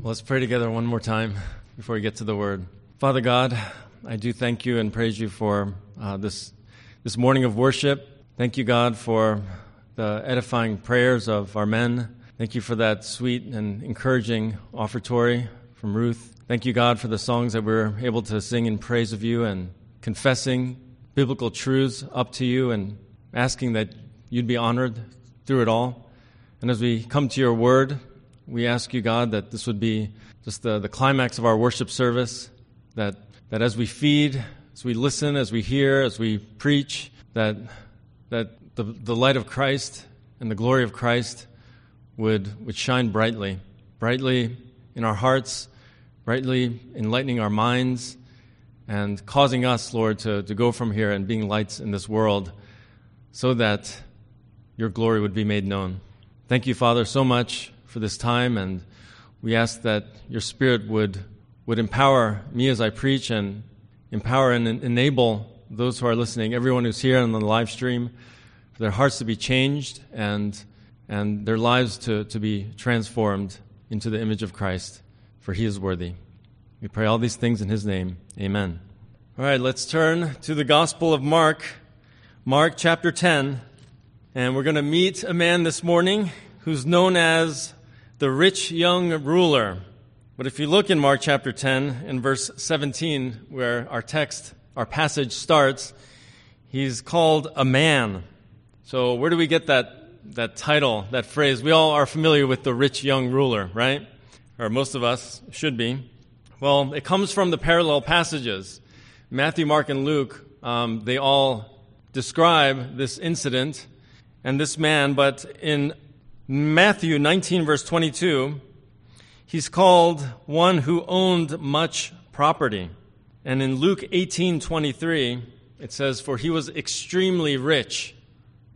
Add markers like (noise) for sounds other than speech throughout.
Let's pray together one more time before we get to the word. Father God, I do thank you and praise you for uh, this, this morning of worship. Thank you, God, for the edifying prayers of our men. Thank you for that sweet and encouraging offertory from Ruth. Thank you, God, for the songs that we're able to sing in praise of you and confessing biblical truths up to you and asking that you'd be honored through it all. And as we come to your word, we ask you, God, that this would be just the, the climax of our worship service, that, that as we feed, as we listen, as we hear, as we preach, that, that the, the light of Christ and the glory of Christ would, would shine brightly, brightly in our hearts, brightly enlightening our minds, and causing us, Lord, to, to go from here and being lights in this world so that your glory would be made known. Thank you, Father, so much for this time, and we ask that your Spirit would, would empower me as I preach and empower and enable those who are listening, everyone who's here on the live stream, for their hearts to be changed and, and their lives to, to be transformed into the image of Christ, for he is worthy. We pray all these things in his name. Amen. All right, let's turn to the Gospel of Mark, Mark chapter 10. And we're going to meet a man this morning who's known as the rich young ruler. But if you look in Mark chapter 10 in verse 17, where our text, our passage starts, he's called a man. So where do we get that, that title, that phrase? We all are familiar with the rich young ruler, right? Or most of us should be. Well, it comes from the parallel passages. Matthew, Mark, and Luke, um, they all describe this incident and this man, but in Matthew 19, verse 22, he's called one who owned much property. And in Luke 18, 23, it says, For he was extremely rich.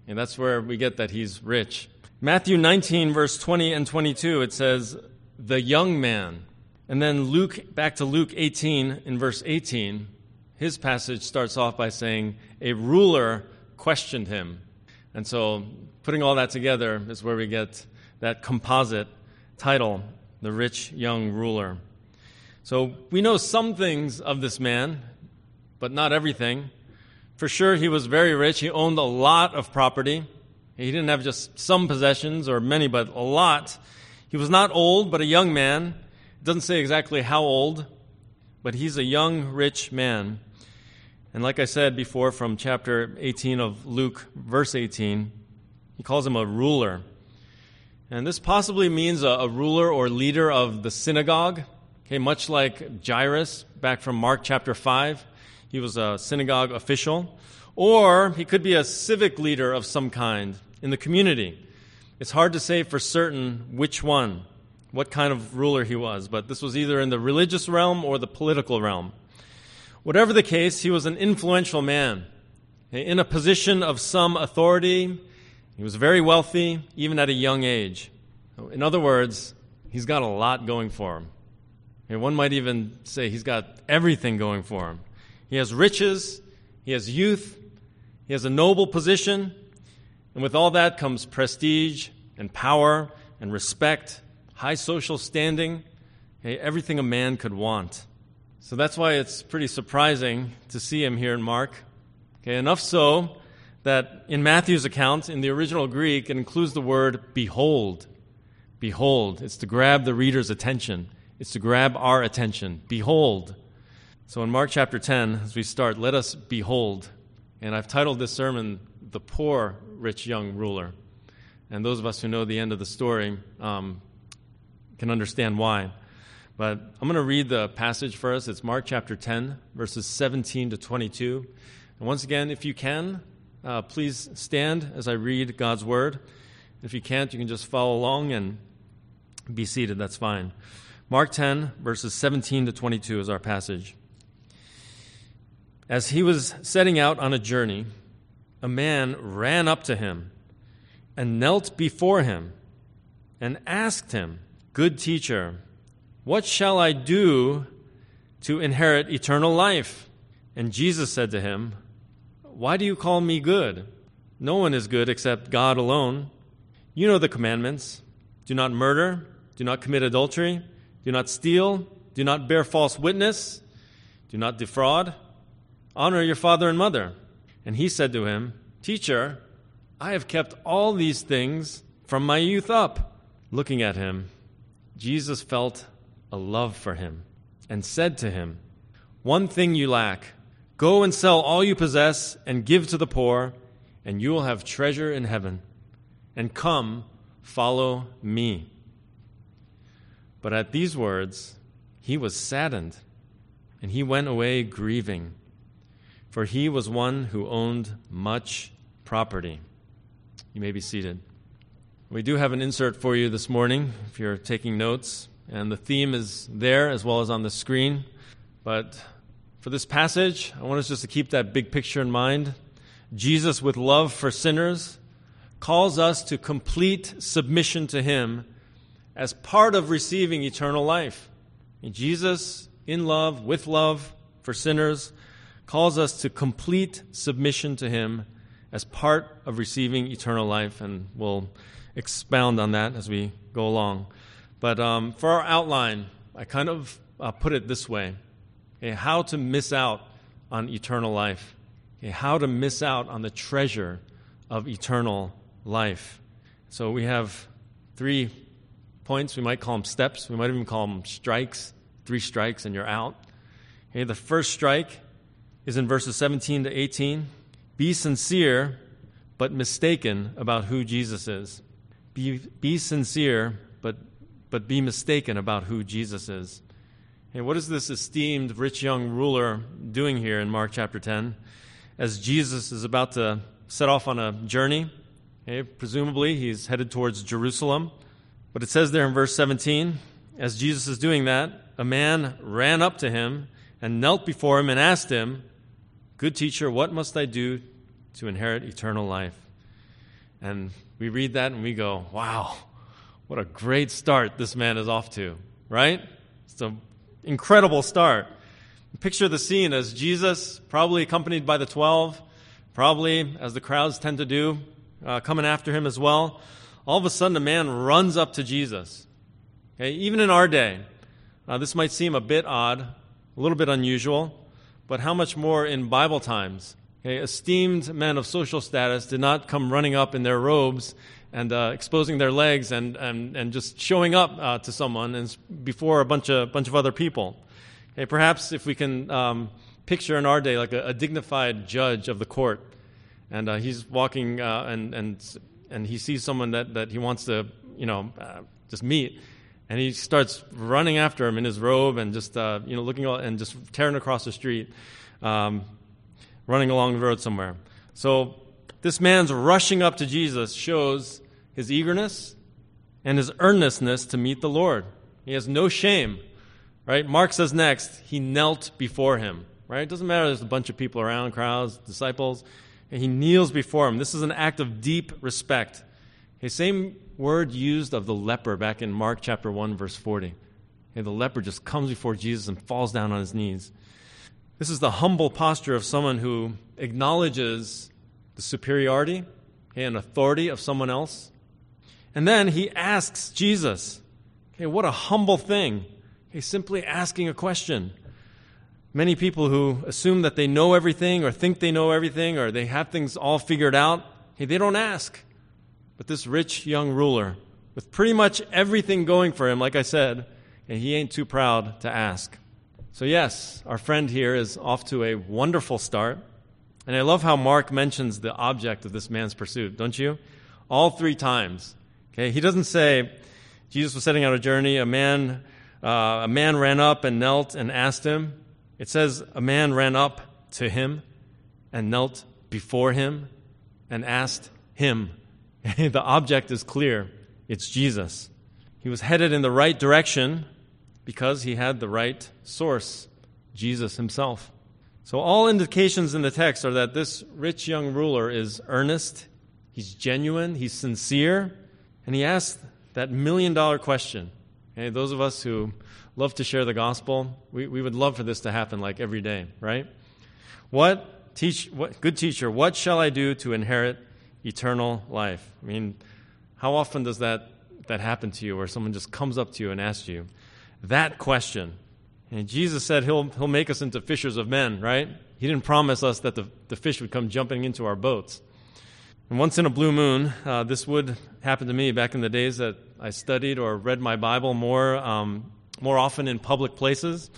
And that's where we get that he's rich. Matthew 19, verse 20 and 22, it says, The young man. And then Luke, back to Luke 18, in verse 18, his passage starts off by saying, A ruler questioned him. And so putting all that together is where we get that composite title, The Rich Young Ruler. So we know some things of this man, but not everything. For sure, he was very rich. He owned a lot of property. He didn't have just some possessions or many, but a lot. He was not old, but a young man. It doesn't say exactly how old, but he's a young, rich man. And like I said before from chapter 18 of Luke, verse 18, he calls him a ruler. And this possibly means a, a ruler or leader of the synagogue, okay, much like Jairus back from Mark chapter 5. He was a synagogue official. Or he could be a civic leader of some kind in the community. It's hard to say for certain which one, what kind of ruler he was, but this was either in the religious realm or the political realm. Whatever the case, he was an influential man in a position of some authority. He was very wealthy, even at a young age. In other words, he's got a lot going for him. One might even say he's got everything going for him. He has riches, he has youth, he has a noble position, and with all that comes prestige and power and respect, high social standing, everything a man could want. So that's why it's pretty surprising to see him here in Mark. Okay, enough so that in Matthew's account, in the original Greek, it includes the word behold. Behold. It's to grab the reader's attention, it's to grab our attention. Behold. So in Mark chapter 10, as we start, let us behold. And I've titled this sermon, The Poor Rich Young Ruler. And those of us who know the end of the story um, can understand why. But I'm going to read the passage for us. It's Mark chapter 10, verses 17 to 22. And once again, if you can, uh, please stand as I read God's word. If you can't, you can just follow along and be seated. That's fine. Mark 10, verses 17 to 22 is our passage. As he was setting out on a journey, a man ran up to him and knelt before him and asked him, Good teacher, what shall I do to inherit eternal life? And Jesus said to him, Why do you call me good? No one is good except God alone. You know the commandments do not murder, do not commit adultery, Do not steal. Do not bear false witness. Do not defraud. Honor your father and mother. And he said to him, Teacher, I have kept all these things from my youth up. Looking at him, Jesus felt a love for him and said to him, One thing you lack. Go and sell all you possess and give to the poor, and you will have treasure in heaven. And come, follow me. But at these words, he was saddened, and he went away grieving, for he was one who owned much property. You may be seated. We do have an insert for you this morning if you're taking notes, and the theme is there as well as on the screen. But for this passage, I want us just to keep that big picture in mind. Jesus, with love for sinners, calls us to complete submission to Him as part of receiving eternal life. And Jesus, in love, with love for sinners, calls us to complete submission to Him as part of receiving eternal life. And we'll expound on that as we go along. But um, for our outline, I kind of uh, put it this way okay, how to miss out on eternal life, okay, how to miss out on the treasure of eternal life. So we have three points. We might call them steps. We might even call them strikes. Three strikes and you're out. Okay, the first strike is in verses 17 to 18. Be sincere, but mistaken about who Jesus is. Be, be sincere, but, but be mistaken about who Jesus is. What is this esteemed rich young ruler doing here in Mark chapter 10? As Jesus is about to set off on a journey, okay, presumably he's headed towards Jerusalem. But it says there in verse 17, as Jesus is doing that, a man ran up to him and knelt before him and asked him, Good teacher, what must I do to inherit eternal life? And we read that and we go, Wow, what a great start this man is off to, right? It's an incredible start. Picture the scene as Jesus, probably accompanied by the 12, probably as the crowds tend to do, uh, coming after him as well all of a sudden a man runs up to Jesus. Okay, even in our day, uh, this might seem a bit odd, a little bit unusual, but how much more in Bible times? Okay, esteemed men of social status did not come running up in their robes and uh, exposing their legs and, and, and just showing up uh, to someone and before a bunch of, bunch of other people. Okay, perhaps if we can um, picture in our day like a, a, dignified judge of the court, and uh, he's walking uh, and, and and he sees someone that, that he wants to, you know, uh, just meet. And he starts running after him in his robe and just, uh, you know, looking and just tearing across the street, um, running along the road somewhere. So this man's rushing up to Jesus shows his eagerness and his earnestness to meet the Lord. He has no shame, right? Mark says next, he knelt before him, right? It doesn't matter there's a bunch of people around, crowds, disciples and he kneels before him. This is an act of deep respect. The same word used of the leper back in Mark chapter 1, verse 40. Okay, the leper just comes before Jesus and falls down on his knees. This is the humble posture of someone who acknowledges the superiority and authority of someone else. And then he asks Jesus, okay, what a humble thing. He's simply asking a question. Many people who assume that they know everything or think they know everything or they have things all figured out, hey, they don't ask. But this rich young ruler, with pretty much everything going for him, like I said, and he ain't too proud to ask. So, yes, our friend here is off to a wonderful start. And I love how Mark mentions the object of this man's pursuit, don't you? All three times. Okay, he doesn't say Jesus was setting out a journey, a man, uh, a man ran up and knelt and asked him. It says, A man ran up to him and knelt before him and asked him. (laughs) the object is clear it's Jesus. He was headed in the right direction because he had the right source, Jesus himself. So, all indications in the text are that this rich young ruler is earnest, he's genuine, he's sincere, and he asked that million dollar question. Okay, those of us who love to share the gospel. We, we would love for this to happen like every day, right? What teach what good teacher, what shall I do to inherit eternal life? I mean, how often does that that happen to you where someone just comes up to you and asks you? that question. And Jesus said he'll, he'll make us into fishers of men, right? He didn't promise us that the, the fish would come jumping into our boats. And once in a blue moon, uh, this would happen to me back in the days that I studied or read my Bible more, um, more often in public places,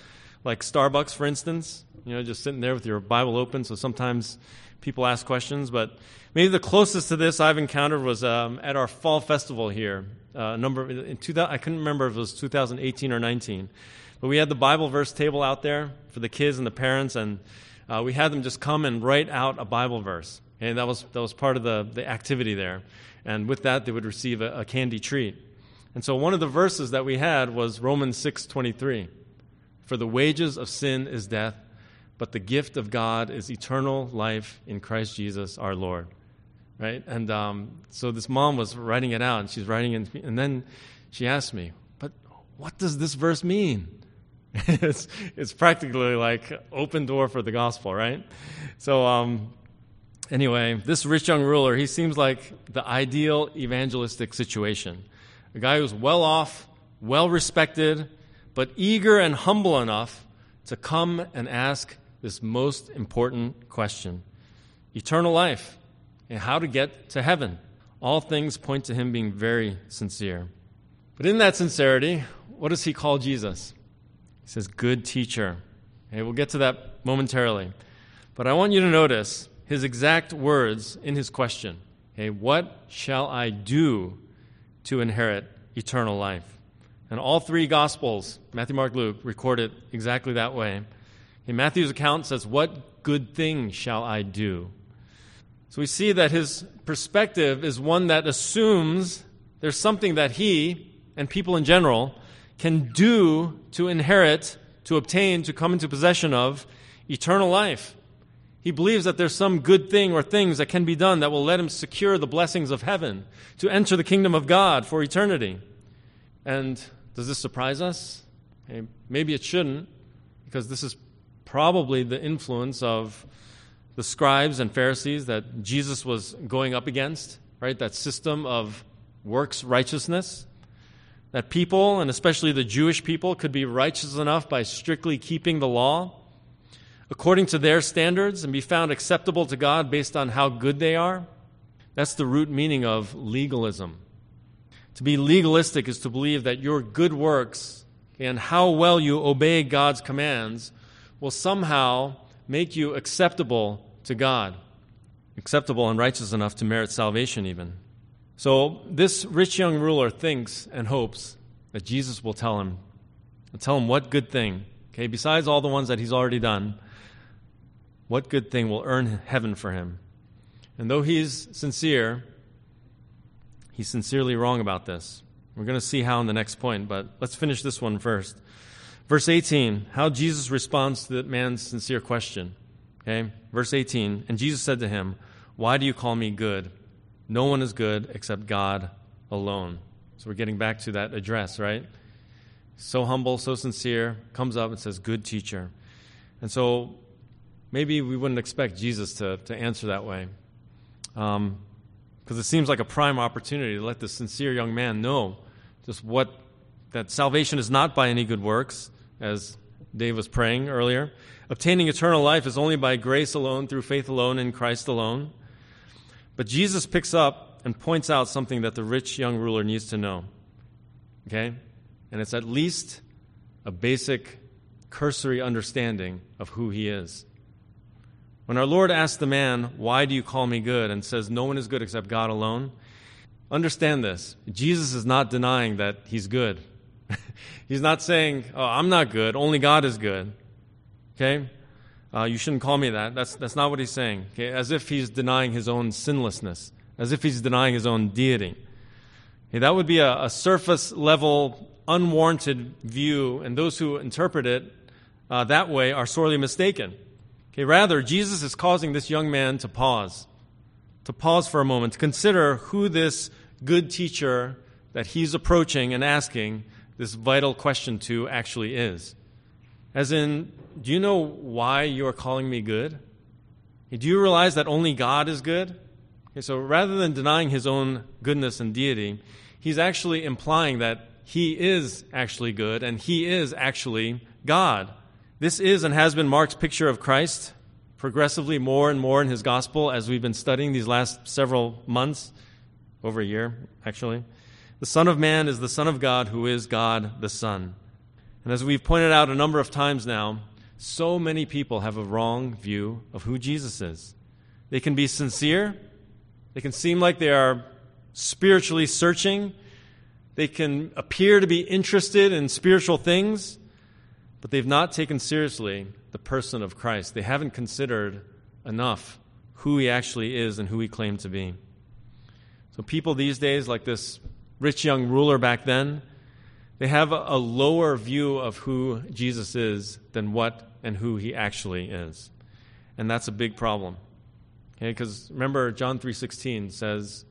like Starbucks, for instance. You know, just sitting there with your Bible open. So sometimes people ask questions. But maybe the closest to this I've encountered was um, at our fall festival here. Uh, number in 2000, I couldn't remember if it was 2018 or 19, but we had the Bible verse table out there for the kids and the parents, and uh, we had them just come and write out a Bible verse. And that was, that was part of the, the activity there. And with that, they would receive a, a candy treat. And so one of the verses that we had was Romans 6:23. For the wages of sin is death, but the gift of God is eternal life in Christ Jesus our Lord. Right? And um, so this mom was writing it out, and she's writing it, and then she asked me, But what does this verse mean? (laughs) it's, it's practically like open door for the gospel, right? So, um, anyway, this rich young ruler, he seems like the ideal evangelistic situation. A guy who's well off, well respected, but eager and humble enough to come and ask this most important question eternal life and how to get to heaven. All things point to him being very sincere. But in that sincerity, what does he call Jesus? He says, Good teacher. Okay, we'll get to that momentarily. But I want you to notice his exact words in his question. Okay, what shall I do to inherit eternal life? And all three Gospels, Matthew, Mark, Luke, record it exactly that way. In Matthew's account says, What good thing shall I do? So we see that his perspective is one that assumes there's something that he and people in general can do to inherit, to obtain, to come into possession of eternal life. He believes that there's some good thing or things that can be done that will let him secure the blessings of heaven, to enter the kingdom of God for eternity. And does this surprise us? Eh, maybe it shouldn't, because this is probably the influence of the scribes and Pharisees that Jesus was going up against, right? That system of works righteousness. That people, and especially the Jewish people, could be righteous enough by strictly keeping the law according to their standards and be found acceptable to God based on how good they are. That's the root meaning of legalism. To be legalistic is to believe that your good works and how well you obey God's commands will somehow make you acceptable to God, acceptable and righteous enough to merit salvation, even. So, this rich young ruler thinks and hopes that Jesus will tell him, tell him what good thing, okay, besides all the ones that he's already done, what good thing will earn heaven for him? And though he's sincere, he's sincerely wrong about this. We're going to see how in the next point, but let's finish this one first. Verse 18, how Jesus responds to that man's sincere question. Okay? Verse 18, and Jesus said to him, Why do you call me good? No one is good except God alone. So we're getting back to that address, right? So humble, so sincere, comes up and says, Good teacher. And so maybe we wouldn't expect Jesus to, to answer that way. Because um, it seems like a prime opportunity to let this sincere young man know just what that salvation is not by any good works, as Dave was praying earlier. Obtaining eternal life is only by grace alone, through faith alone, in Christ alone. But Jesus picks up and points out something that the rich young ruler needs to know. Okay? And it's at least a basic, cursory understanding of who he is. When our Lord asks the man, Why do you call me good? and says, No one is good except God alone, understand this. Jesus is not denying that he's good. (laughs) he's not saying, Oh, I'm not good, only God is good. Okay? Uh, you shouldn't call me that. That's, that's not what he's saying. Okay? As if he's denying his own sinlessness, as if he's denying his own deity. Okay, that would be a, a surface level, unwarranted view, and those who interpret it uh, that way are sorely mistaken. Okay, rather, Jesus is causing this young man to pause, to pause for a moment, to consider who this good teacher that he's approaching and asking this vital question to actually is. As in, do you know why you are calling me good? Do you realize that only God is good? Okay, so rather than denying his own goodness and deity, he's actually implying that he is actually good and he is actually God. This is and has been Mark's picture of Christ progressively more and more in his gospel as we've been studying these last several months, over a year, actually. The Son of Man is the Son of God who is God the Son. And as we've pointed out a number of times now, so many people have a wrong view of who Jesus is. They can be sincere, they can seem like they are spiritually searching, they can appear to be interested in spiritual things, but they've not taken seriously the person of Christ. They haven't considered enough who he actually is and who he claimed to be. So, people these days, like this rich young ruler back then, they have a, lower view of who Jesus is than what and who he actually is. And that's a big problem. Okay, because remember John 3:16 says,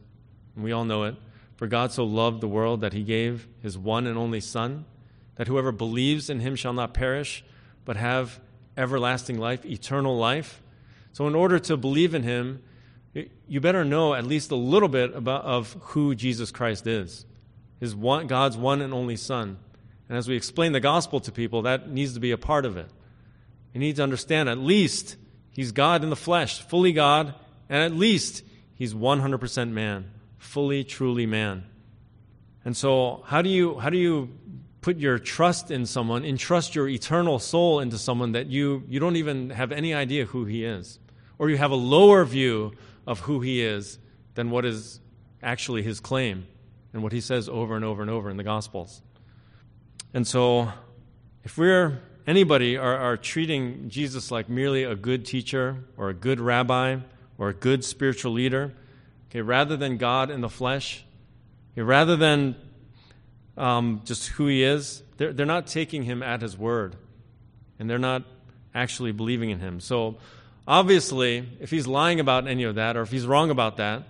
and we all know it, for God so loved the world that he gave his one and only son, that whoever believes in him shall not perish, but have everlasting life, eternal life. So in order to believe in him, you better know at least a little bit about of who Jesus Christ is. His one, God's one and only son. And as we explain the gospel to people, that needs to be a part of it. You need to understand at least he's God in the flesh, fully God, and at least he's 100% man, fully, truly man. And so, how do you, how do you put your trust in someone, entrust your eternal soul into someone that you, you don't even have any idea who he is? Or you have a lower view of who he is than what is actually his claim and what he says over and over and over in the Gospels. And so, if we're anybody are, are treating Jesus like merely a good teacher or a good rabbi or a good spiritual leader, okay, rather than God in the flesh, okay, rather than um, just who he is, they're, they're not taking him at his word and they're not actually believing in him. So, obviously, if he's lying about any of that or if he's wrong about that,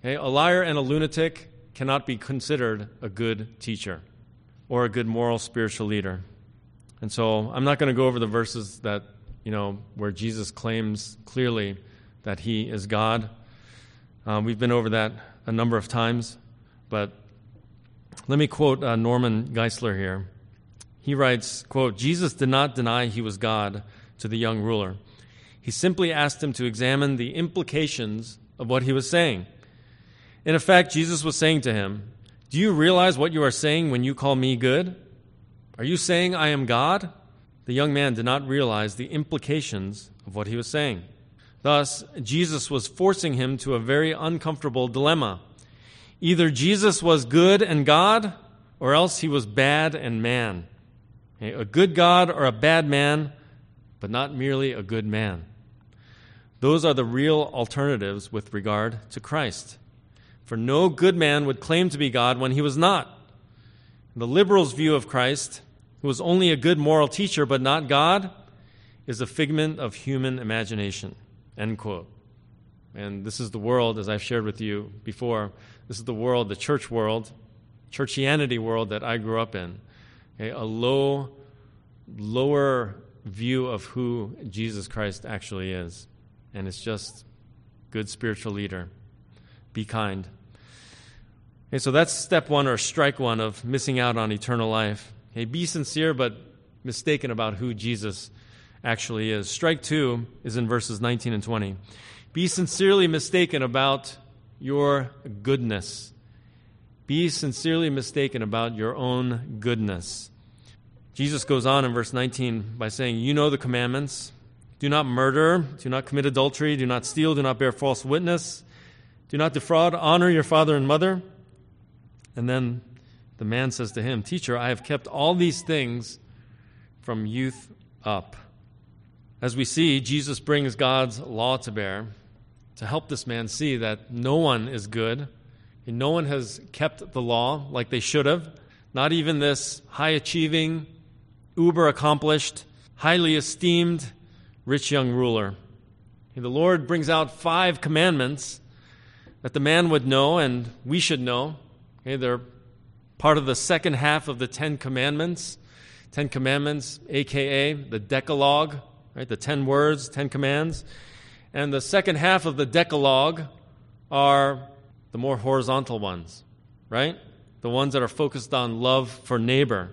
okay, a liar and a lunatic cannot be considered a good teacher or a good moral spiritual leader. And so I'm not going to go over the verses that, you know, where Jesus claims clearly that he is God. Um, we've been over that a number of times, but let me quote uh, Norman Geisler here. He writes, quote, Jesus did not deny he was God to the young ruler. He simply asked him to examine the implications of what he was saying. In effect, Jesus was saying to him, Do you realize what you are saying when you call me good? Are you saying I am God? The young man did not realize the implications of what he was saying. Thus, Jesus was forcing him to a very uncomfortable dilemma. Either Jesus was good and God, or else he was bad and man. A good God or a bad man, but not merely a good man. Those are the real alternatives with regard to Christ. For no good man would claim to be God when he was not. The liberal's view of Christ, who was only a good moral teacher but not God, is a figment of human imagination. End quote. And this is the world, as I've shared with you before, this is the world, the church world, churchianity world that I grew up in. Okay? A low, lower view of who Jesus Christ actually is. And it's just good spiritual leader. Be kind. Okay, so that's step one or strike one of missing out on eternal life. Okay, be sincere but mistaken about who Jesus actually is. Strike two is in verses 19 and 20. Be sincerely mistaken about your goodness. Be sincerely mistaken about your own goodness. Jesus goes on in verse 19 by saying, You know the commandments. Do not murder, do not commit adultery, do not steal, do not bear false witness, do not defraud, honor your father and mother. And then the man says to him, Teacher, I have kept all these things from youth up. As we see, Jesus brings God's law to bear to help this man see that no one is good. And no one has kept the law like they should have. Not even this high achieving, uber accomplished, highly esteemed rich young ruler. The Lord brings out five commandments that the man would know and we should know. Okay, they're part of the second half of the Ten Commandments. Ten Commandments, aka the Decalogue, right? The ten words, ten commands. And the second half of the Decalogue are the more horizontal ones, right? the ones that are focused on love for neighbor.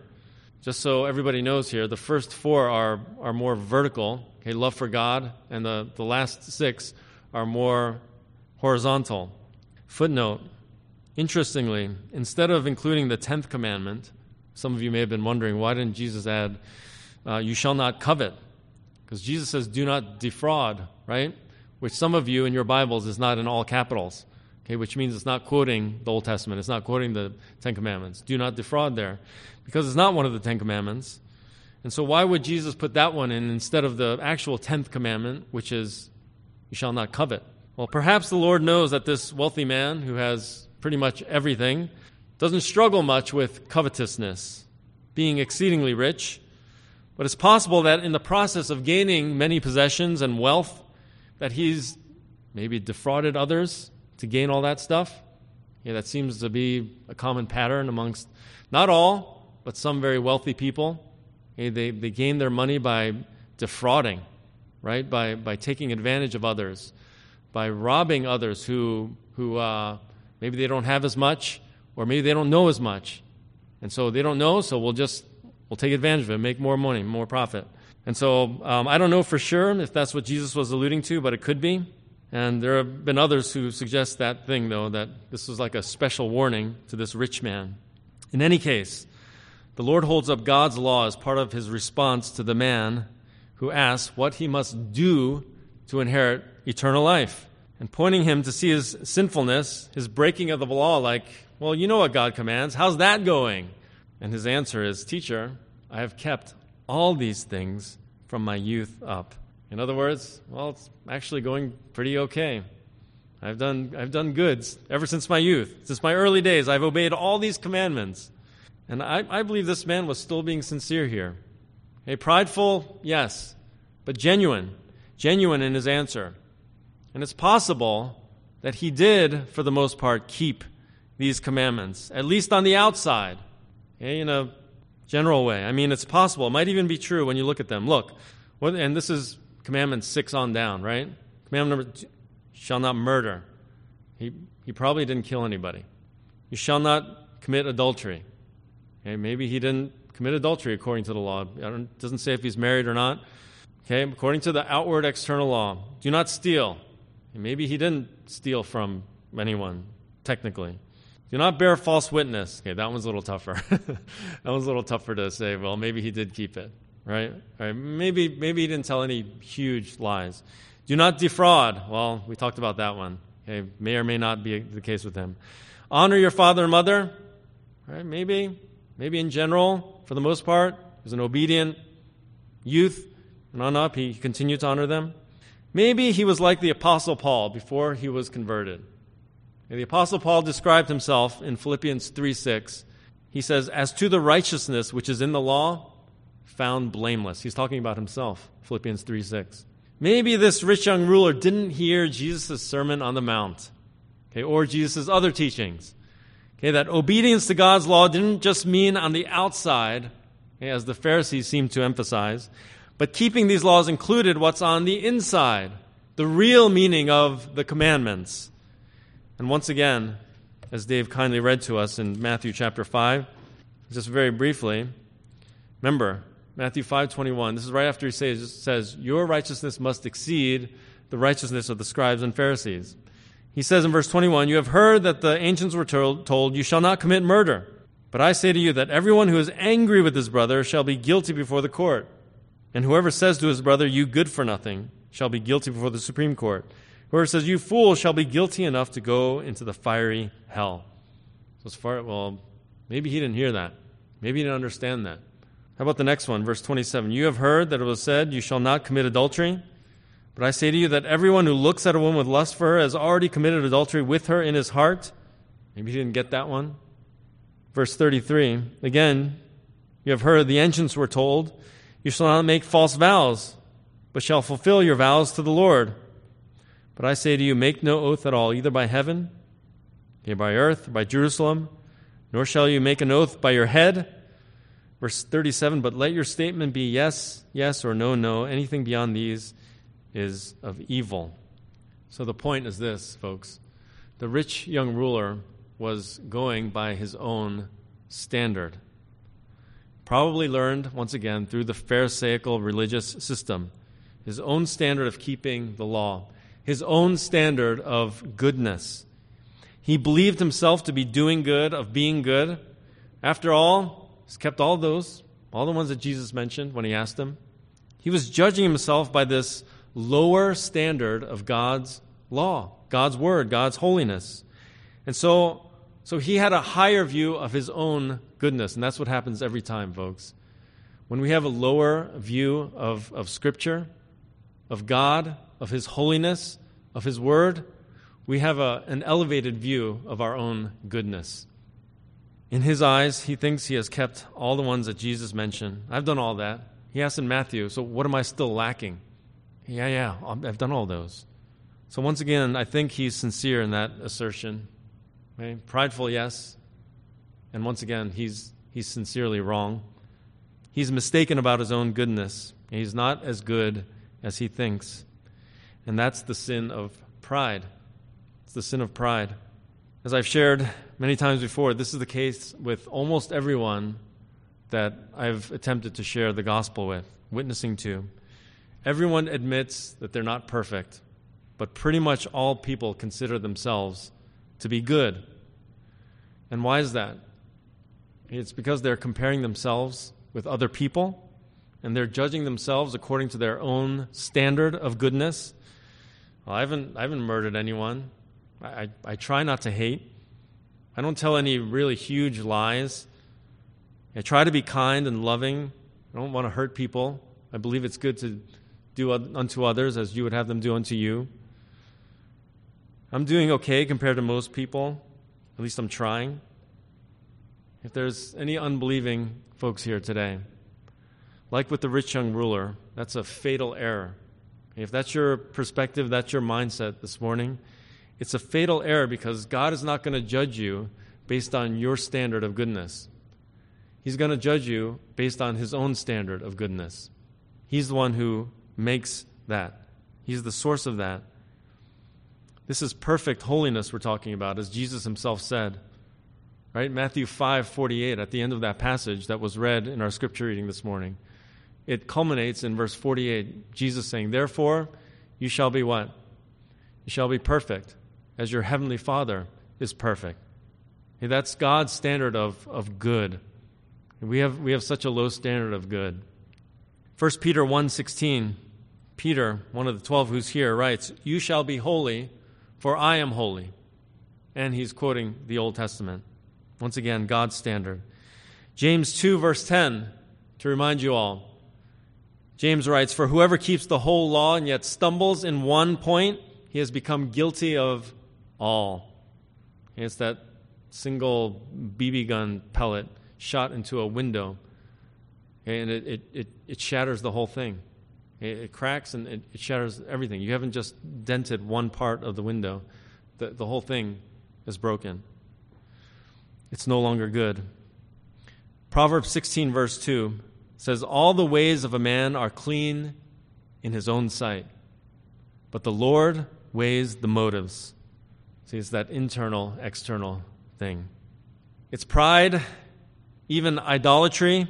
Just so everybody knows here, the first four are, are more vertical, okay, love for God, and the, the last six are more horizontal. Footnote Interestingly, instead of including the tenth commandment, some of you may have been wondering why didn't Jesus add, uh, You shall not covet? Because Jesus says, Do not defraud, right? Which some of you in your Bibles is not in all capitals, okay, which means it's not quoting the Old Testament, it's not quoting the Ten Commandments. Do not defraud there, because it's not one of the Ten Commandments. And so, why would Jesus put that one in instead of the actual tenth commandment, which is, You shall not covet? Well, perhaps the Lord knows that this wealthy man who has pretty much everything doesn't struggle much with covetousness, being exceedingly rich. But it's possible that in the process of gaining many possessions and wealth, that he's maybe defrauded others to gain all that stuff. Yeah, that seems to be a common pattern amongst not all, but some very wealthy people. Okay, they, they gain their money by defrauding, right? By, by taking advantage of others, by robbing others who, who uh, maybe they don't have as much, or maybe they don't know as much. And so they don't know, so we'll just we'll take advantage of it, make more money, more profit. And so um, I don't know for sure if that's what Jesus was alluding to, but it could be. And there have been others who suggest that thing, though, that this was like a special warning to this rich man. In any case, the Lord holds up God's law as part of his response to the man who asks what he must do to inherit eternal life. And pointing him to see his sinfulness, his breaking of the law, like, well, you know what God commands. How's that going? And his answer is, Teacher, I have kept all these things from my youth up. In other words, well, it's actually going pretty okay. I've done, I've done goods ever since my youth. Since my early days, I've obeyed all these commandments. And I, I believe this man was still being sincere here. A prideful, yes, but genuine. Genuine in his answer. And it's possible that he did, for the most part, keep these commandments, at least on the outside, okay, in a general way. I mean, it's possible. It might even be true when you look at them. Look, what, and this is commandment six on down, right? Commandment number two, shall not murder. He, he probably didn't kill anybody. You shall not commit adultery. Okay, maybe he didn't commit adultery according to the law. It doesn't say if he's married or not. Okay, according to the outward external law, do not steal. Maybe he didn't steal from anyone, technically. Do not bear false witness. Okay, that one's a little tougher. (laughs) that one's a little tougher to say, well, maybe he did keep it, right? right? Maybe, maybe he didn't tell any huge lies. Do not defraud. Well, we talked about that one. Okay, may or may not be the case with him. Honor your father and mother. Right? Maybe, maybe in general, for the most part, as an obedient youth and on up, he continued to honor them. Maybe he was like the Apostle Paul before he was converted. The Apostle Paul described himself in Philippians 3 6. He says, As to the righteousness which is in the law, found blameless. He's talking about himself, Philippians 3 6. Maybe this rich young ruler didn't hear Jesus' Sermon on the Mount, okay, or Jesus' other teachings. Okay, that obedience to God's law didn't just mean on the outside, okay, as the Pharisees seem to emphasize, but keeping these laws included what's on the inside, the real meaning of the commandments. And once again, as Dave kindly read to us in Matthew chapter 5, just very briefly, remember, Matthew 5:21, this is right after he says, says, "Your righteousness must exceed the righteousness of the scribes and Pharisees." He says in verse 21, "You have heard that the ancients were told, told, you shall not commit murder. But I say to you that everyone who is angry with his brother shall be guilty before the court." And whoever says to his brother, You good for nothing, shall be guilty before the Supreme Court. Whoever says, You fool, shall be guilty enough to go into the fiery hell. So, as far, well, maybe he didn't hear that. Maybe he didn't understand that. How about the next one, verse 27? You have heard that it was said, You shall not commit adultery. But I say to you that everyone who looks at a woman with lust for her has already committed adultery with her in his heart. Maybe he didn't get that one. Verse 33 Again, you have heard the ancients were told, you shall not make false vows, but shall fulfill your vows to the Lord. But I say to you, make no oath at all, either by heaven, or by earth, or by Jerusalem, nor shall you make an oath by your head. Verse 37 But let your statement be yes, yes, or no, no. Anything beyond these is of evil. So the point is this, folks. The rich young ruler was going by his own standard. Probably learned, once again, through the Pharisaical religious system, his own standard of keeping the law, his own standard of goodness. He believed himself to be doing good, of being good. After all, he's kept all those, all the ones that Jesus mentioned when he asked him. He was judging himself by this lower standard of God's law, God's word, God's holiness. And so, so he had a higher view of his own goodness. And that's what happens every time, folks. When we have a lower view of, of Scripture, of God, of His holiness, of His Word, we have a, an elevated view of our own goodness. In his eyes, he thinks he has kept all the ones that Jesus mentioned. I've done all that. He asks in Matthew, So what am I still lacking? Yeah, yeah, I've done all those. So once again, I think he's sincere in that assertion. Okay? Prideful, yes. And once again, he's, he's sincerely wrong. He's mistaken about his own goodness. He's not as good as he thinks. And that's the sin of pride. It's the sin of pride. As I've shared many times before, this is the case with almost everyone that I've attempted to share the gospel with, witnessing to. Everyone admits that they're not perfect, but pretty much all people consider themselves to be good. And why is that? It's because they're comparing themselves with other people and they're judging themselves according to their own standard of goodness. Well, I haven't, I haven't murdered anyone. I, I, I try not to hate. I don't tell any really huge lies. I try to be kind and loving. I don't want to hurt people. I believe it's good to do unto others as you would have them do unto you. I'm doing okay compared to most people. At least I'm trying. If there's any unbelieving folks here today, like with the rich young ruler, that's a fatal error. If that's your perspective, that's your mindset this morning, it's a fatal error because God is not going to judge you based on your standard of goodness. He's going to judge you based on his own standard of goodness. He's the one who makes that, he's the source of that. This is perfect holiness we're talking about, as Jesus himself said. Right? Matthew 5 48, at the end of that passage that was read in our scripture reading this morning, it culminates in verse 48, Jesus saying, Therefore, you shall be what? You shall be perfect, as your heavenly Father is perfect. Hey, that's God's standard of, of good. We have, we have such a low standard of good. 1 Peter 1.16, Peter, one of the twelve who's here, writes, You shall be holy, for I am holy. And he's quoting the Old Testament. Once again, God's standard. James 2, verse 10, to remind you all. James writes, For whoever keeps the whole law and yet stumbles in one point, he has become guilty of all. And it's that single BB gun pellet shot into a window, and it, it, it, it shatters the whole thing. It, it cracks and it, it, shatters everything. You haven't just dented one part of the window, the, the whole thing is broken it's no longer good. Proverbs 16, verse 2 says, All the ways of a man are clean in his own sight, but the Lord weighs the motives. See, it's that internal, external thing. It's pride, even idolatry,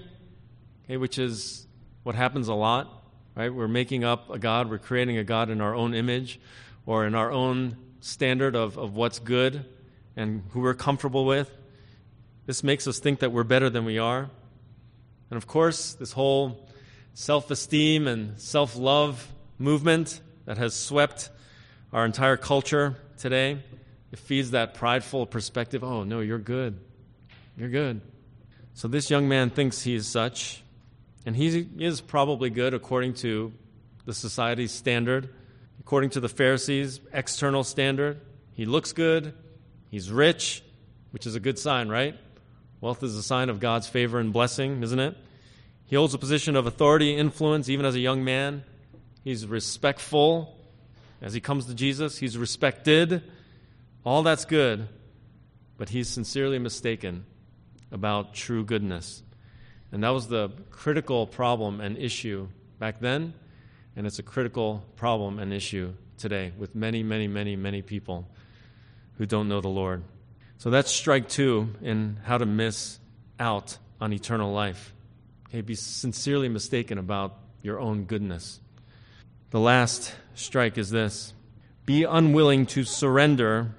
okay, which is what happens a lot, right? We're making up a God, we're creating a God in our own image or in our own standard of, of what's good and who we're comfortable with. This makes us think that we're better than we are. And of course, this whole self esteem and self love movement that has swept our entire culture today, it feeds that prideful perspective oh, no, you're good. You're good. So this young man thinks he is such, and he is probably good according to the society's standard, according to the Pharisees' external standard. He looks good, he's rich, which is a good sign, right? Wealth is a sign of God's favor and blessing, isn't it? He holds a position of authority, influence, even as a young man. He's respectful as he comes to Jesus. He's respected. All that's good, but he's sincerely mistaken about true goodness. And that was the critical problem and issue back then, and it's a critical problem and issue today with many, many, many, many people who don't know the Lord. So that's strike two in how to miss out on eternal life. Okay, be sincerely mistaken about your own goodness. The last strike is this be unwilling to surrender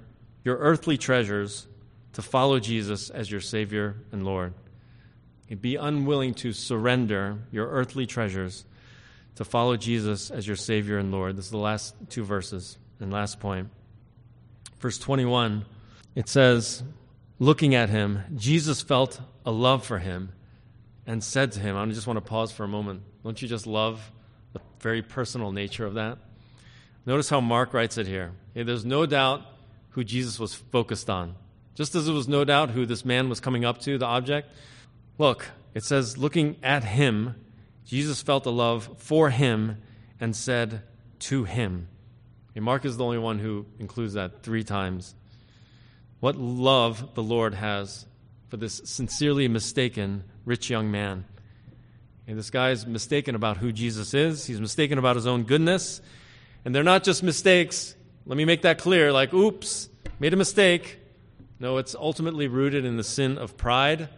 your earthly treasures to follow Jesus as your Savior and Lord. Be unwilling to surrender your earthly treasures to follow Jesus as your Savior and Lord. This is the last two verses and last point. Verse 21, it says, Looking at him, Jesus felt a love for him and said to him, I just want to pause for a moment. Don't you just love the very personal nature of that? Notice how Mark writes it here. there's no doubt who Jesus was focused on. Just as there was no doubt who this man was coming up to, the object. Look, it says, looking at him, Jesus felt a love for him and said to him. And Mark is the only one who includes that three times. What love the Lord has for this sincerely mistaken rich young man. And this guy is mistaken about who Jesus is, he's mistaken about his own goodness. And they're not just mistakes. Let me make that clear like, oops, made a mistake. No, it's ultimately rooted in the sin of pride,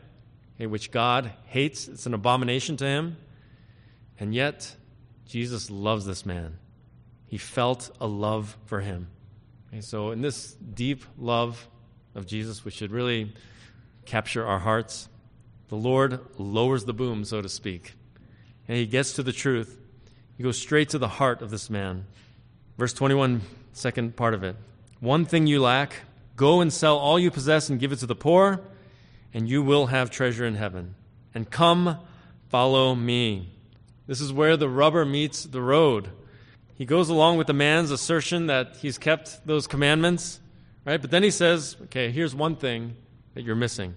okay, which God hates. It's an abomination to him. And yet, Jesus loves this man. He felt a love for him. Okay, so, in this deep love of Jesus, we should really capture our hearts. The Lord lowers the boom, so to speak. And he gets to the truth. He goes straight to the heart of this man. Verse 21, second part of it. One thing you lack go and sell all you possess and give it to the poor, and you will have treasure in heaven. And come, follow me. This is where the rubber meets the road. He goes along with the man's assertion that he's kept those commandments, right? But then he says, okay, here's one thing that you're missing.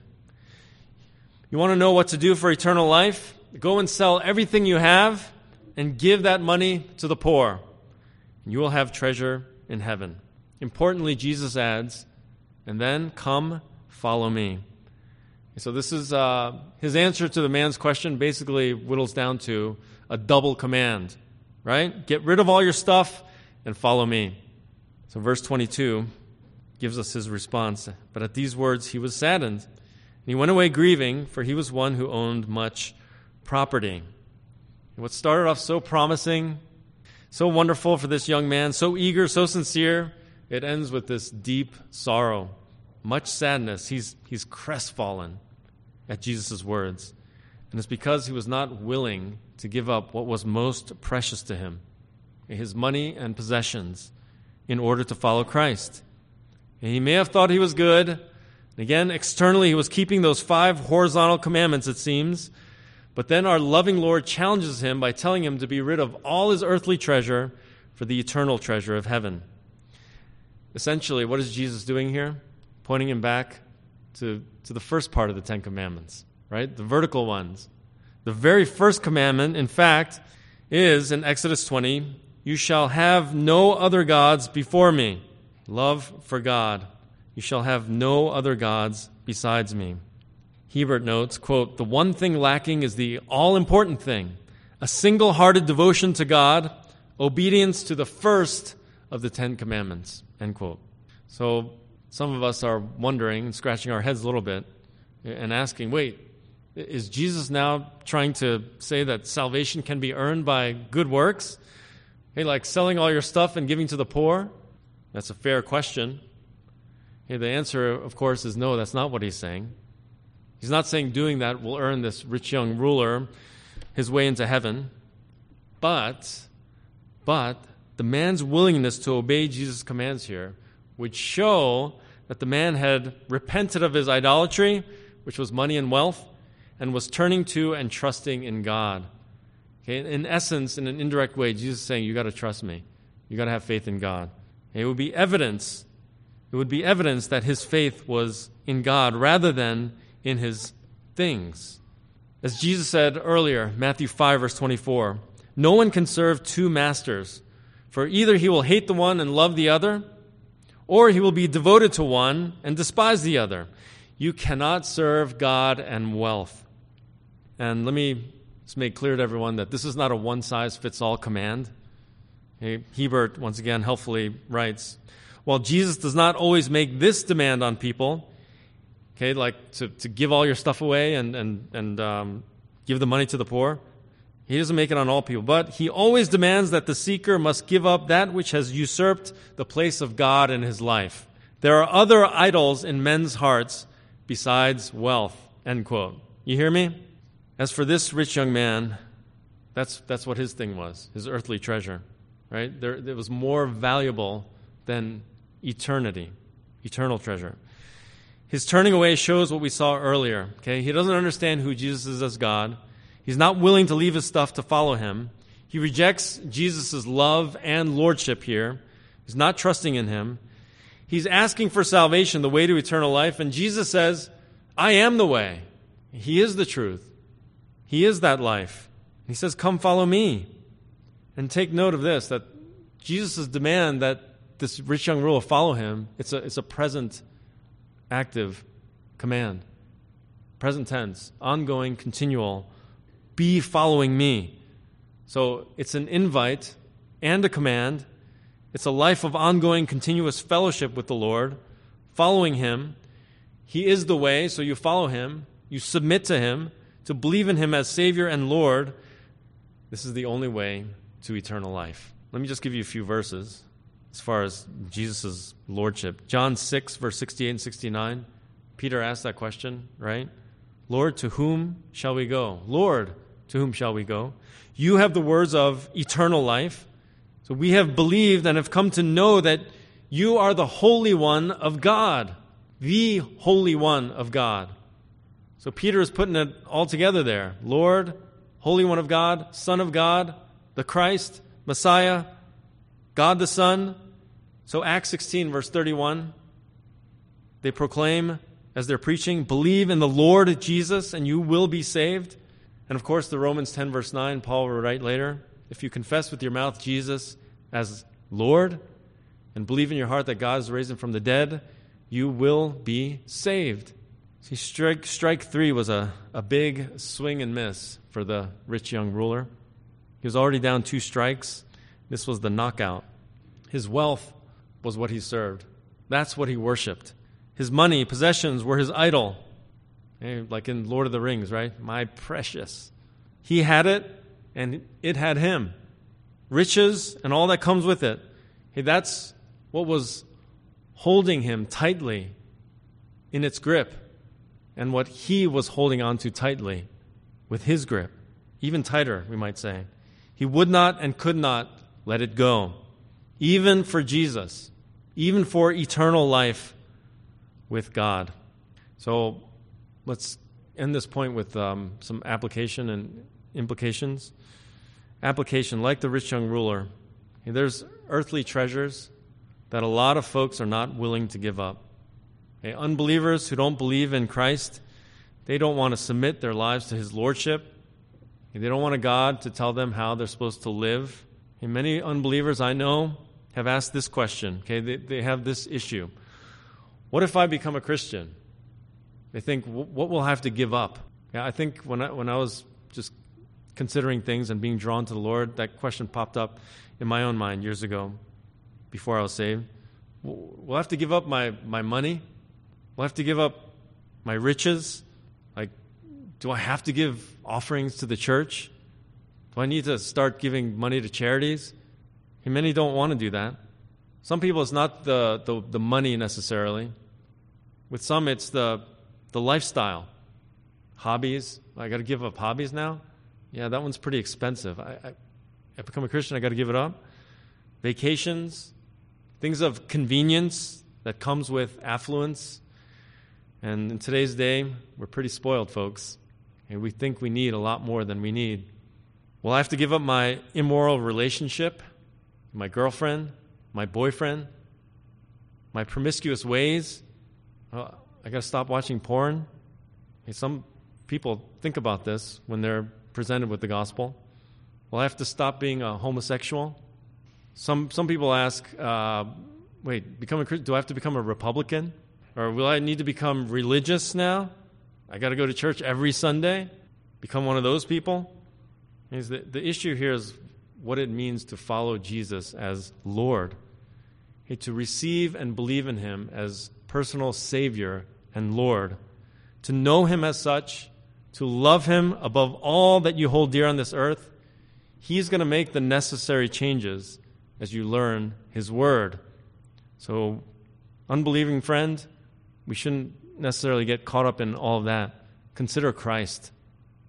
You want to know what to do for eternal life? Go and sell everything you have and give that money to the poor, and you will have treasure in heaven. Importantly, Jesus adds, and then come, follow me. So, this is uh, his answer to the man's question, basically whittles down to a double command, right? Get rid of all your stuff and follow me. So, verse 22 gives us his response. But at these words, he was saddened. And he went away grieving, for he was one who owned much property. And what started off so promising, so wonderful for this young man, so eager, so sincere, it ends with this deep sorrow, much sadness. He's, he's crestfallen at Jesus' words. And it's because he was not willing to give up what was most precious to him his money and possessions in order to follow Christ. And he may have thought he was good. Again, externally, he was keeping those five horizontal commandments, it seems. But then our loving Lord challenges him by telling him to be rid of all his earthly treasure for the eternal treasure of heaven. Essentially, what is Jesus doing here? Pointing him back to, to the first part of the Ten Commandments, right? The vertical ones. The very first commandment, in fact, is in Exodus 20 You shall have no other gods before me love for God. You shall have no other gods besides me. Hiebert notes, quote, the one thing lacking is the all important thing, a single hearted devotion to God, obedience to the first of the Ten Commandments, end quote. So some of us are wondering and scratching our heads a little bit and asking, wait, is Jesus now trying to say that salvation can be earned by good works? Hey, like selling all your stuff and giving to the poor? That's a fair question. Okay, the answer, of course, is no, that's not what he's saying. He's not saying doing that will earn this rich young ruler his way into heaven. But, but, the man's willingness to obey Jesus' commands here would show that the man had repented of his idolatry, which was money and wealth, and was turning to and trusting in God. Okay, in essence, in an indirect way, Jesus is saying, You got to trust me. You got to have faith in God. It would be evidence. It would be evidence that his faith was in God rather than in his things. As Jesus said earlier, Matthew 5, verse 24, no one can serve two masters, for either he will hate the one and love the other, or he will be devoted to one and despise the other. You cannot serve God and wealth. And let me just make clear to everyone that this is not a one size fits all command. Hiebert, once again, helpfully writes While Jesus does not always make this demand on people, okay, like to, to give all your stuff away and, and, and um, give the money to the poor. He doesn't make it on all people, but he always demands that the seeker must give up that which has usurped the place of God in his life. There are other idols in men's hearts besides wealth. End quote. You hear me? As for this rich young man, that's, that's what his thing was, his earthly treasure, right? There, it was more valuable than eternity, eternal treasure. His turning away shows what we saw earlier. Okay, he doesn't understand who Jesus is as God. He's not willing to leave his stuff to follow him. He rejects Jesus' love and lordship here. He's not trusting in him. He's asking for salvation, the way to eternal life, and Jesus says, I am the way. He is the truth. He is that life. He says, Come follow me. And take note of this that Jesus' demand that this rich young ruler follow him, it's a, it's a present active command. Present tense, ongoing, continual. Be following me. So it's an invite and a command. It's a life of ongoing, continuous fellowship with the Lord, following Him. He is the way, so you follow Him. You submit to Him, to believe in Him as Savior and Lord. This is the only way to eternal life. Let me just give you a few verses as far as Jesus' lordship. John 6, verse 68 and 69. Peter asked that question, right? Lord, to whom shall we go? Lord, to whom shall we go? You have the words of eternal life. So we have believed and have come to know that you are the Holy One of God, the Holy One of God. So Peter is putting it all together there Lord, Holy One of God, Son of God, the Christ, Messiah, God the Son. So, Acts 16, verse 31, they proclaim as they're preaching, believe in the Lord Jesus and you will be saved. And of course, the Romans 10, verse 9, Paul will write later if you confess with your mouth Jesus as Lord and believe in your heart that God has raised him from the dead, you will be saved. See, strike, strike three was a, a big swing and miss for the rich young ruler. He was already down two strikes. This was the knockout. His wealth was what he served, that's what he worshiped. His money, possessions were his idol. Eh, like in Lord of the Rings, right? My precious. He had it, and it had him. Riches and all that comes with it. Hey, that's what was holding him tightly in its grip, and what he was holding on to tightly with his grip, even tighter, we might say. He would not and could not let it go, even for Jesus, even for eternal life with God. So let's end this point with um, some application and implications. Application, like the rich young ruler, there's earthly treasures that a lot of folks are not willing to give up. Unbelievers who don't believe in Christ, they don't want to submit their lives to His Lordship. They don't want a God to tell them how they're supposed to live. And many unbelievers I know have asked this question. Okay, they, they have this issue. What if I become a Christian? They think, what will I have to give up? Yeah, I think when I, when I was just considering things and being drawn to the Lord, that question popped up in my own mind years ago before I was saved. Will I have to give up my, my money? Will I have to give up my riches? Do I have to give offerings to the church? Do I need to start giving money to charities? And many don't want to do that. Some people, it's not the, the, the money necessarily. With some, it's the, the lifestyle. Hobbies. I got to give up hobbies now? Yeah, that one's pretty expensive. I, I, I become a Christian, I got to give it up. Vacations, things of convenience that comes with affluence. And in today's day, we're pretty spoiled, folks. And we think we need a lot more than we need. Well, I have to give up my immoral relationship, my girlfriend, my boyfriend, my promiscuous ways. I got to stop watching porn. Hey, some people think about this when they're presented with the gospel. Well, I have to stop being a homosexual. Some, some people ask, uh, wait, become a, do I have to become a Republican? Or will I need to become religious now? I got to go to church every Sunday? Become one of those people? The, the issue here is what it means to follow Jesus as Lord to receive and believe in him as personal Savior and Lord to know Him as such, to love Him above all that you hold dear on this earth, He's going to make the necessary changes as you learn His Word. So, unbelieving friend, we shouldn't necessarily get caught up in all of that. Consider Christ.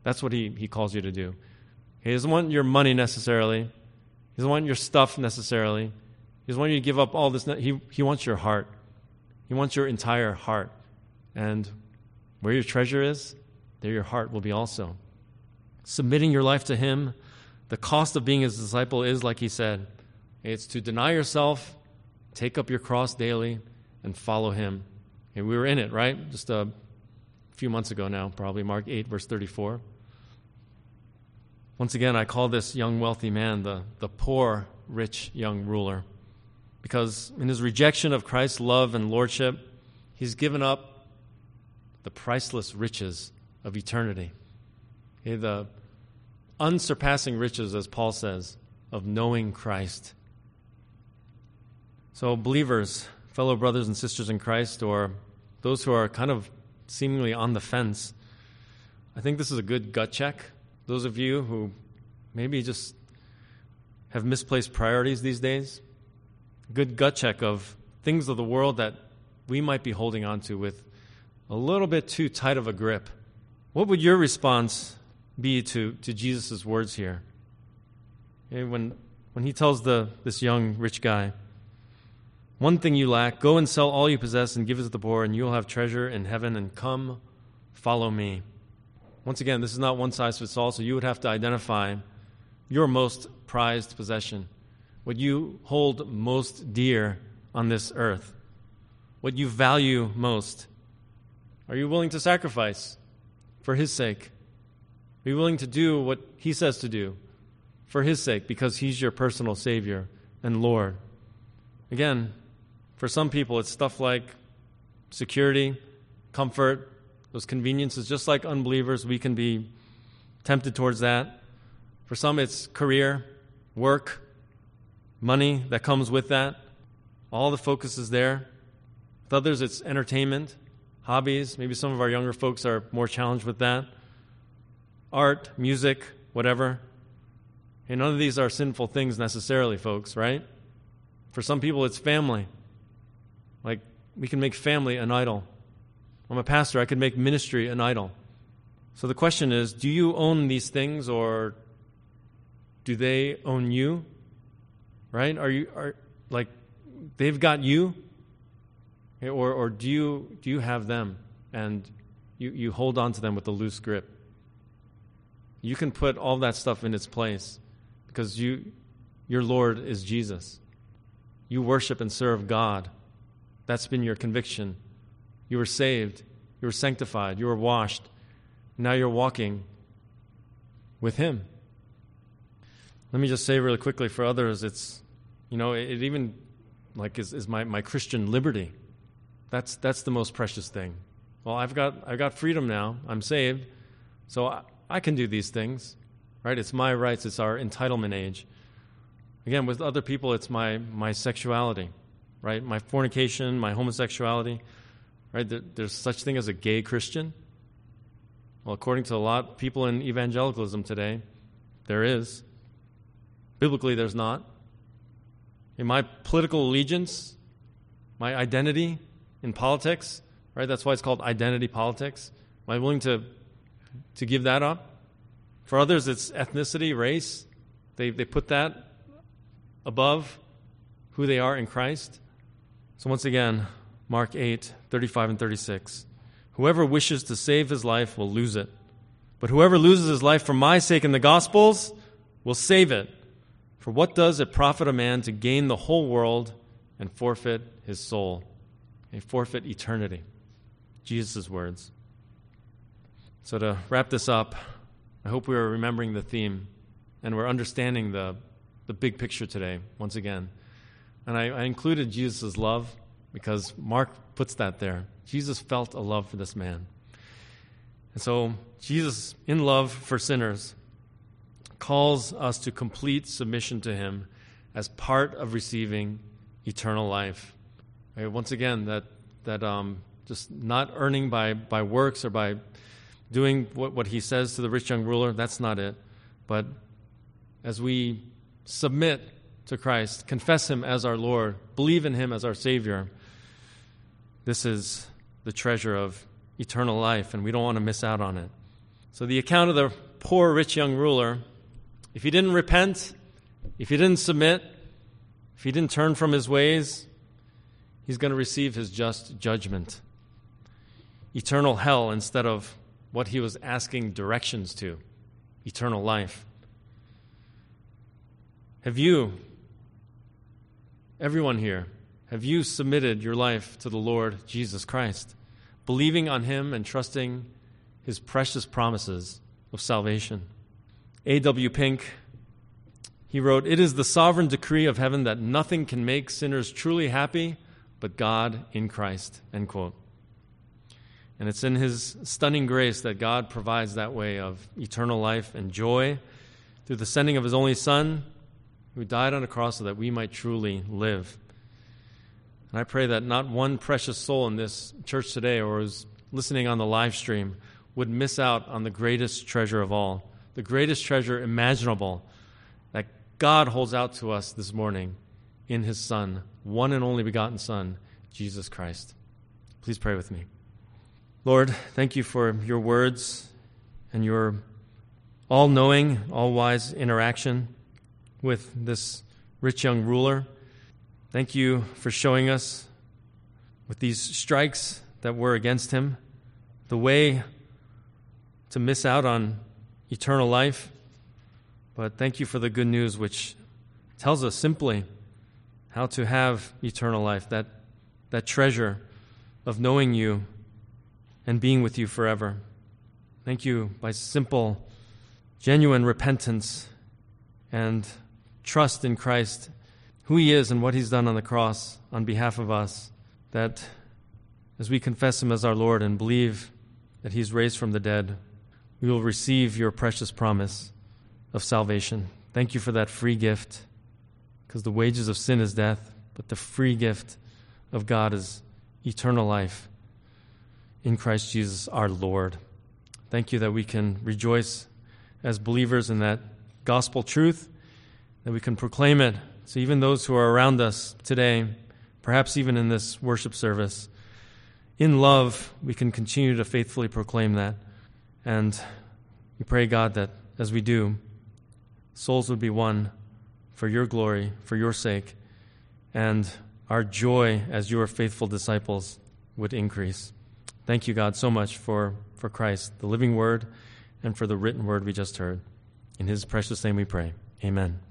That's what He, he calls you to do. He doesn't want your money necessarily, He doesn't want your stuff necessarily. He doesn't want you to give up all this. He, he wants your heart. He wants your entire heart. And where your treasure is, there your heart will be also. Submitting your life to Him, the cost of being His disciple is, like He said, it's to deny yourself, take up your cross daily, and follow Him. And we were in it, right? Just uh, a few months ago now, probably, Mark 8, verse 34. Once again, I call this young wealthy man the, the poor, rich young ruler. Because in his rejection of Christ's love and lordship, he's given up the priceless riches of eternity. Okay, the unsurpassing riches, as Paul says, of knowing Christ. So, believers, fellow brothers and sisters in Christ, or those who are kind of seemingly on the fence, I think this is a good gut check. Those of you who maybe just have misplaced priorities these days, good gut check of things of the world that we might be holding on to with a little bit too tight of a grip. What would your response be to, to Jesus' words here? when, when he tells the, this young rich guy, One thing you lack, go and sell all you possess and give it to the poor, and you'll have treasure in heaven, and come, follow me. Once again, this is not one size fits all, so you would have to identify your most prized possession what you hold most dear on this earth, what you value most. Are you willing to sacrifice for His sake? Are you willing to do what He says to do for His sake because He's your personal Savior and Lord? Again, for some people, it's stuff like security, comfort, those conveniences. Just like unbelievers, we can be tempted towards that. For some, it's career, work, money that comes with that. All the focus is there. With others, it's entertainment, hobbies. Maybe some of our younger folks are more challenged with that. Art, music, whatever. And none of these are sinful things necessarily, folks, right? For some people, it's family. We can make family an idol. I'm a pastor, I could make ministry an idol. So the question is do you own these things or do they own you? right? Are you are like they've got you, or or do you do you have them and you you hold on to them with a loose grip? You can put all that stuff in its place because you your Lord is Jesus. You worship and serve God. That's been your conviction. You were saved. You were sanctified. You were washed. Now you're walking with Him. Let me just say really quickly for others, it's, you know, it, it even like is, is my, my Christian liberty. That's, that's the most precious thing. Well, I've got, I've got freedom now. I'm saved. So I, I can do these things, right? It's my rights. It's our entitlement age. Again, with other people, it's my, my sexuality, right? My fornication, my homosexuality, right? There, there's such thing as a gay Christian. Well, according to a lot of people in evangelicalism today, there is. Biblically, there's not. In my political allegiance, my identity in politics, right? That's why it's called identity politics. Am I willing to, to give that up? For others, it's ethnicity, race. They, they put that above who they are in Christ. So, once again, Mark 8, 35 and 36. Whoever wishes to save his life will lose it. But whoever loses his life for my sake in the Gospels will save it. For what does it profit a man to gain the whole world and forfeit his soul? A forfeit eternity. Jesus' words. So, to wrap this up, I hope we are remembering the theme and we're understanding the, the big picture today, once again. And I, I included Jesus' love because Mark puts that there. Jesus felt a love for this man. And so, Jesus, in love for sinners, calls us to complete submission to Him as part of receiving eternal life. Right, once again, that, that um, just not earning by, by works or by doing what, what he says to the rich young ruler. That's not it. But as we submit to Christ, confess him as our Lord, believe in him as our Savior, this is the treasure of eternal life, and we don't want to miss out on it. So, the account of the poor rich young ruler, if he didn't repent, if he didn't submit, if he didn't turn from his ways, he's going to receive his just judgment. Eternal hell instead of what he was asking directions to eternal life. Have you, everyone here, have you submitted your life to the Lord Jesus Christ, believing on him and trusting his precious promises of salvation? A.W. Pink, he wrote, It is the sovereign decree of heaven that nothing can make sinners truly happy but God in Christ. End quote. And it's in His stunning grace that God provides that way of eternal life and joy through the sending of His only Son, who died on a cross so that we might truly live. And I pray that not one precious soul in this church today or is listening on the live stream would miss out on the greatest treasure of all, the greatest treasure imaginable that God holds out to us this morning in His Son, one and only begotten Son, Jesus Christ. Please pray with me. Lord, thank you for your words and your all knowing, all wise interaction with this rich young ruler. Thank you for showing us with these strikes that were against him the way to miss out on eternal life. But thank you for the good news, which tells us simply how to have eternal life, that, that treasure of knowing you and being with you forever. Thank you by simple, genuine repentance and trust in Christ, who He is and what He's done on the cross on behalf of us, that as we confess Him as our Lord and believe that He's raised from the dead, we will receive your precious promise of salvation. Thank you for that free gift, because the wages of sin is death, but the free gift of God is eternal life in Christ Jesus our Lord. Thank you that we can rejoice as believers in that gospel truth, that we can proclaim it so even those who are around us today, perhaps even in this worship service, in love, we can continue to faithfully proclaim that. And we pray, God, that as we do, souls would be won for your glory, for your sake, and our joy as your faithful disciples would increase. Thank you, God, so much for, for Christ, the living word, and for the written word we just heard. In his precious name we pray. Amen.